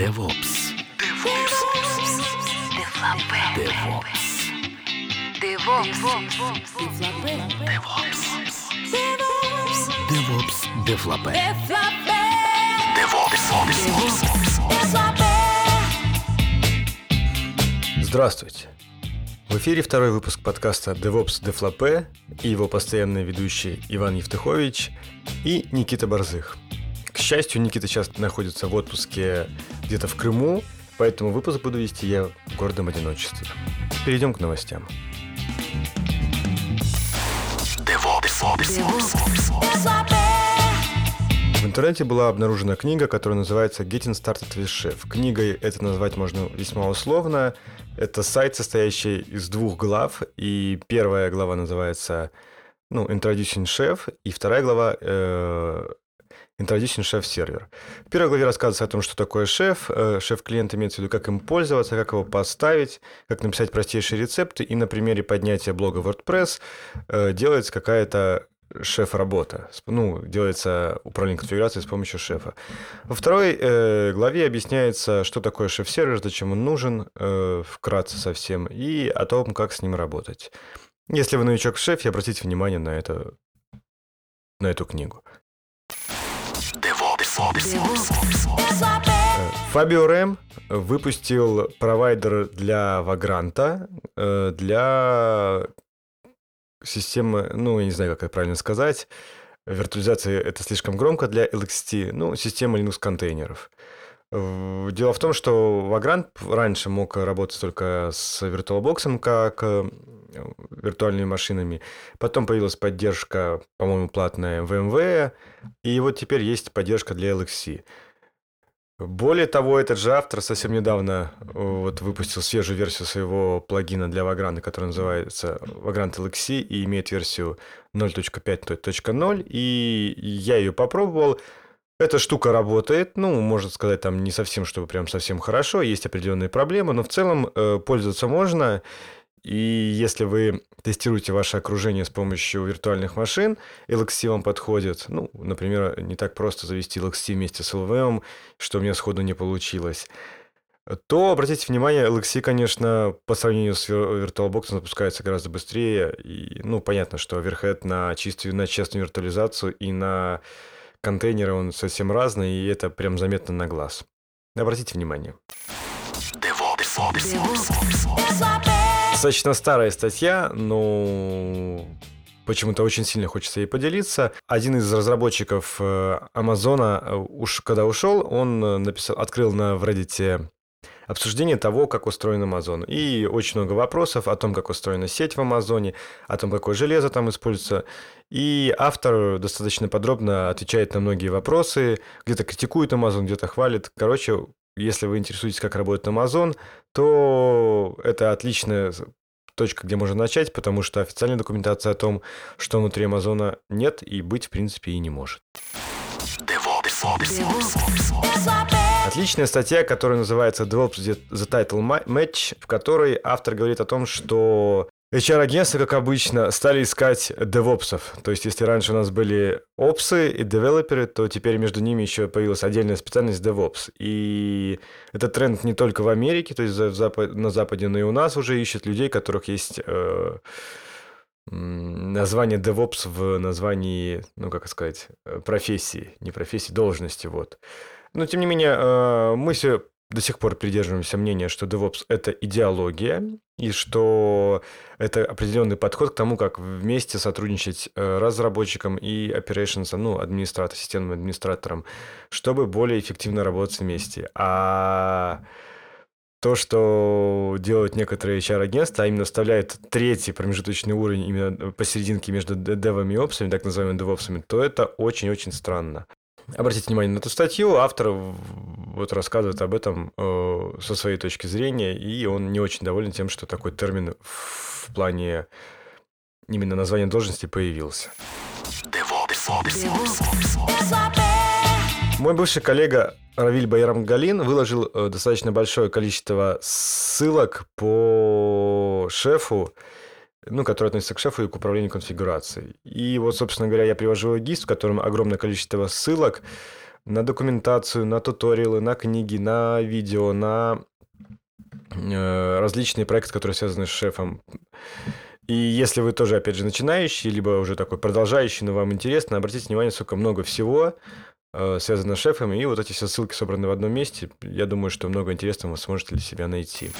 DevOps. DevOps. Дефлопе. Здравствуйте! В эфире второй выпуск подкаста DevOps Дефлопе и его постоянные ведущие Иван Евтыхович и Никита Борзых. К счастью, Никита сейчас находится в отпуске где-то в Крыму, поэтому выпуск буду вести я в гордом одиночестве. Перейдем к новостям. В интернете была обнаружена книга, которая называется Getting Started with Chef. Книгой это назвать можно весьма условно. Это сайт, состоящий из двух глав, и первая глава называется ну, Introducing Chef, и вторая глава э, Introduction Chef сервер. В первой главе рассказывается о том, что такое шеф. Э, Шеф-клиент имеется в виду, как им пользоваться, как его поставить, как написать простейшие рецепты. И на примере поднятия блога WordPress э, делается какая-то шеф-работа. Ну, делается управление конфигурацией с помощью шефа. Во второй э, главе объясняется, что такое шеф-сервер, зачем он нужен, э, вкратце совсем, и о том, как с ним работать. Если вы новичок в шефе, обратите внимание на, это, на эту книгу. Фабио Рэм выпустил провайдер для Вагранта, э, для системы, ну, я не знаю, как это правильно сказать, виртуализация это слишком громко для LXT, ну, система Linux-контейнеров. Дело в том, что Vagrant раньше мог работать только с VirtualBox как э, виртуальными машинами. Потом появилась поддержка, по-моему, платная VMware. И вот теперь есть поддержка для LXC. Более того, этот же автор совсем недавно э, вот, выпустил свежую версию своего плагина для Vagrant, который называется Vagrant LXC и имеет версию 0.5.0. И я ее попробовал. Эта штука работает, ну, можно сказать, там не совсем, чтобы прям совсем хорошо, есть определенные проблемы, но в целом э, пользоваться можно. И если вы тестируете ваше окружение с помощью виртуальных машин, LXC вам подходит. Ну, например, не так просто завести LXC вместе с LVM, что у меня сходу не получилось то обратите внимание, LXC, конечно, по сравнению с VirtualBox запускается гораздо быстрее. И, ну, понятно, что Overhead на чистую, на честную виртуализацию и на контейнеры он совсем разный, и это прям заметно на глаз. Обратите внимание. Достаточно старая статья, но почему-то очень сильно хочется ей поделиться. Один из разработчиков э, Амазона, э, уж когда ушел, он э, написал, открыл на Reddit обсуждение того, как устроен Amazon. И очень много вопросов о том, как устроена сеть в Амазоне, о том, какое железо там используется. И автор достаточно подробно отвечает на многие вопросы, где-то критикует Amazon, где-то хвалит. Короче, если вы интересуетесь, как работает Amazon, то это отличная точка, где можно начать, потому что официальной документации о том, что внутри Амазона нет и быть, в принципе, и не может. Отличная статья, которая называется DevOps The Title Match, в которой автор говорит о том, что HR-агентства, как обычно, стали искать девопсов. То есть, если раньше у нас были опсы и девелоперы, то теперь между ними еще появилась отдельная специальность DevOps. И этот тренд не только в Америке, то есть на Западе, но и у нас уже ищут людей, у которых есть э, название DevOps в названии, ну, как сказать, э, профессии, не профессии, должности, вот. Но, тем не менее, э, мы все до сих пор придерживаемся мнения, что DevOps — это идеология, и что это определенный подход к тому, как вместе сотрудничать э, разработчикам и operations, ну, администраторам, системным администраторам, чтобы более эффективно работать вместе. А то, что делают некоторые HR-агентства, а именно вставляют третий промежуточный уровень именно посерединке между девами и опсами, так называемыми девопсами, то это очень-очень странно. Обратите внимание на эту статью. Автор вот рассказывает об этом э, со своей точки зрения, и он не очень доволен тем, что такой термин в плане именно названия должности появился. Мой бывший коллега Равиль Байрам Галин выложил э, достаточно большое количество ссылок по шефу, ну, который относится к шефу и к управлению конфигурацией. И вот, собственно говоря, я привожу гист, в котором огромное количество ссылок, на документацию, на туториалы, на книги, на видео, на э, различные проекты, которые связаны с шефом. И если вы тоже, опять же, начинающий, либо уже такой продолжающий, но вам интересно, обратите внимание, сколько много всего э, связано с шефом, и вот эти все ссылки собраны в одном месте. Я думаю, что много интересного вы сможете для себя найти.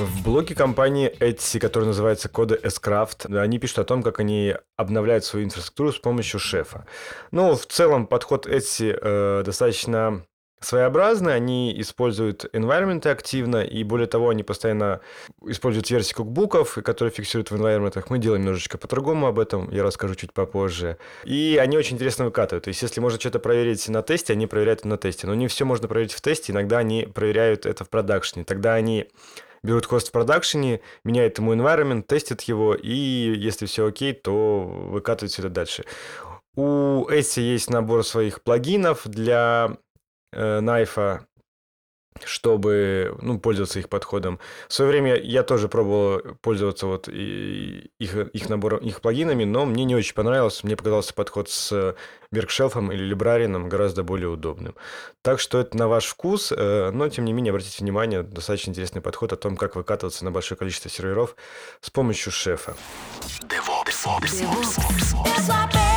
В блоге компании Etsy, который называется Коды S-Craft, они пишут о том, как они обновляют свою инфраструктуру с помощью шефа. Ну, в целом подход Etsy э, достаточно своеобразны, они используют environment активно, и более того, они постоянно используют версии кукбуков, которые фиксируют в environment. Мы делаем немножечко по-другому об этом, я расскажу чуть попозже. И они очень интересно выкатывают. То есть, если можно что-то проверить на тесте, они проверяют на тесте. Но не все можно проверить в тесте, иногда они проверяют это в продакшене. Тогда они берут хост в продакшене, меняют ему environment, тестят его, и если все окей, то выкатывают все это дальше. У Etsy есть набор своих плагинов для э, Найфа, чтобы ну, пользоваться их подходом. В свое время я тоже пробовал пользоваться вот их, их набором, их плагинами, но мне не очень понравилось. Мне показался подход с Беркшелфом или Либрарином гораздо более удобным. Так что это на ваш вкус, э, но тем не менее обратите внимание, достаточно интересный подход о том, как выкатываться на большое количество серверов с помощью шефа. DevOps. DevOps. DevOps.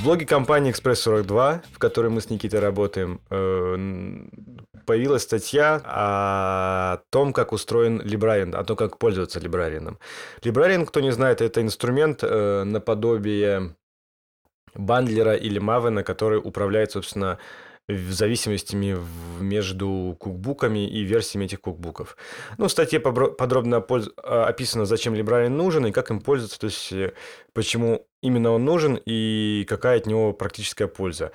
В блоге компании Express42, в которой мы с Никитой работаем, э, появилась статья о том, как устроен Librarian, о том, как пользоваться Librarian. Librarian, кто не знает, это инструмент э, наподобие бандлера или мавена, который управляет, собственно, зависимостями между кукбуками и версиями этих кукбуков. Ну, в статье подробно а, описано, зачем Librarian нужен и как им пользоваться, то есть э, почему именно он нужен и какая от него практическая польза.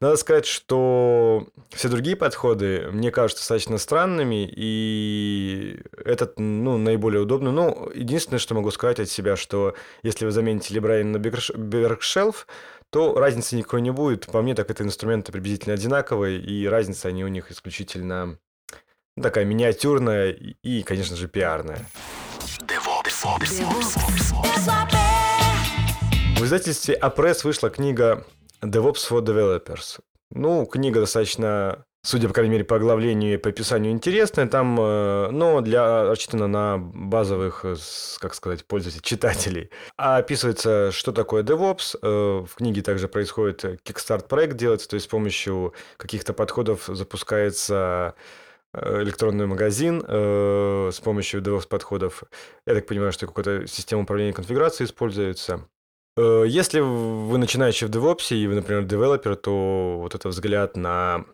Надо сказать, что все другие подходы мне кажутся достаточно странными, и этот, ну, наиболее удобный. Ну, единственное, что могу сказать от себя, что если вы замените Librarian на Bergshelf, то разницы никакой не будет. По мне, так это инструменты приблизительно одинаковые, и разница они у них исключительно такая миниатюрная и, конечно же, пиарная. В издательстве Апресс вышла книга DevOps for Developers. Ну, книга достаточно судя, по крайней мере, по оглавлению и по описанию интересная, там, э, но для рассчитана на базовых, э, как сказать, пользователей, читателей. А описывается, что такое DevOps. Э, в книге также происходит Kickstart проект делается, то есть с помощью каких-то подходов запускается электронный магазин с помощью DevOps подходов. Я так понимаю, что какая-то система управления конфигурацией используется. Если вы начинающий в DevOps и вы, например, девелопер, то вот этот взгляд на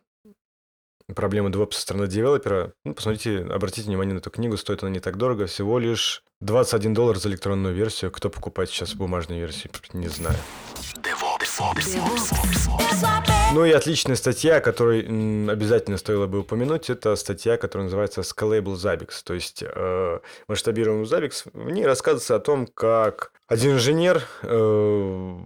проблемы DevOps со стороны девелопера, ну, посмотрите, обратите внимание на эту книгу, стоит она не так дорого, всего лишь 21 доллар за электронную версию. Кто покупает сейчас бумажную версию, не знаю. Ну и отличная статья, которой обязательно стоило бы упомянуть, это статья, которая называется Scalable Zabbix, то есть э, масштабируемый Zabbix. В ней рассказывается о том, как один инженер э,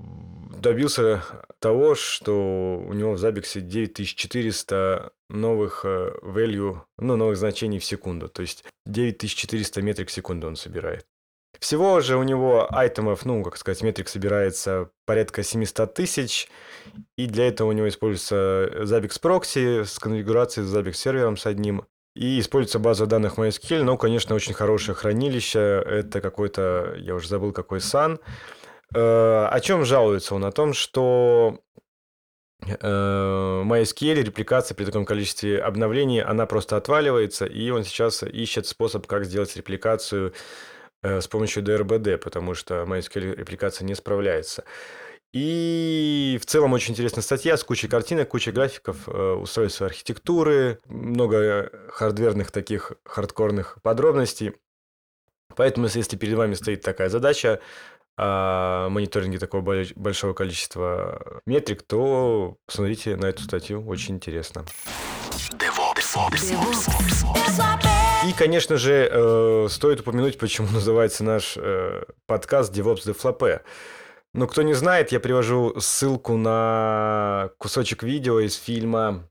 добился того, что у него в Zabbix 9400 новых э, value, ну, новых значений в секунду. То есть 9400 метрик в секунду он собирает. Всего же у него айтемов, ну, как сказать, метрик собирается порядка 700 тысяч, и для этого у него используется Zabbix Proxy с конфигурацией Zabbix сервером с одним, и используется база данных MySQL, но, конечно, очень хорошее хранилище, это какой-то, я уже забыл, какой сан. Э, о чем жалуется он? О том, что Э, MySQL репликация при таком количестве обновлений, она просто отваливается, и он сейчас ищет способ, как сделать репликацию э, с помощью DRBD, потому что MySQL репликация не справляется. И в целом очень интересная статья с кучей картинок, кучей графиков, э, устройства архитектуры, много хардверных таких хардкорных подробностей. Поэтому, если перед вами стоит такая задача, о мониторинге такого большого количества метрик, то посмотрите на эту статью, очень интересно. И, конечно же, э, стоит упомянуть, почему называется наш э, подкаст DevOps de Flapé. Но кто не знает, я привожу ссылку на кусочек видео из фильма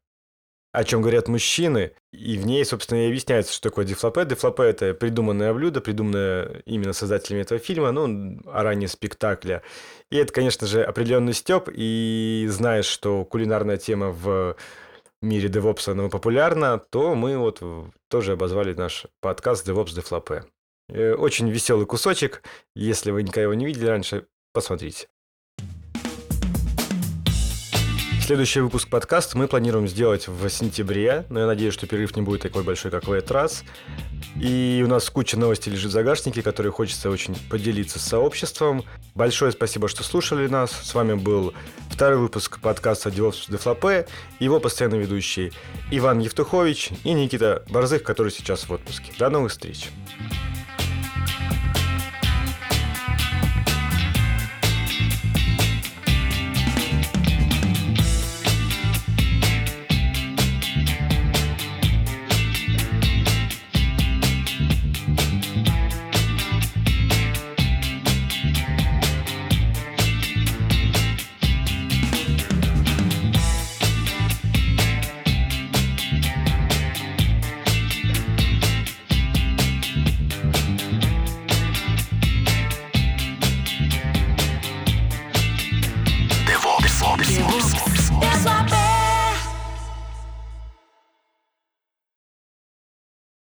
о чем говорят мужчины, и в ней, собственно, и объясняется, что такое дефлопе. Дефлопе — это придуманное блюдо, придуманное именно создателями этого фильма, ну, а ранее спектакля. И это, конечно же, определенный степ, и знаешь, что кулинарная тема в мире DevOps она популярна, то мы вот тоже обозвали наш подкаст DevOps Дефлопе. Э, очень веселый кусочек. Если вы никогда его не видели раньше, посмотрите. Следующий выпуск подкаста мы планируем сделать в сентябре, но я надеюсь, что перерыв не будет такой большой, как в этот раз. И у нас куча новостей лежит в загашнике, которые хочется очень поделиться с сообществом. Большое спасибо, что слушали нас. С вами был второй выпуск подкаста DevOps Дефлопе, его постоянный ведущий Иван Евтухович и Никита Борзых, который сейчас в отпуске. До новых встреч!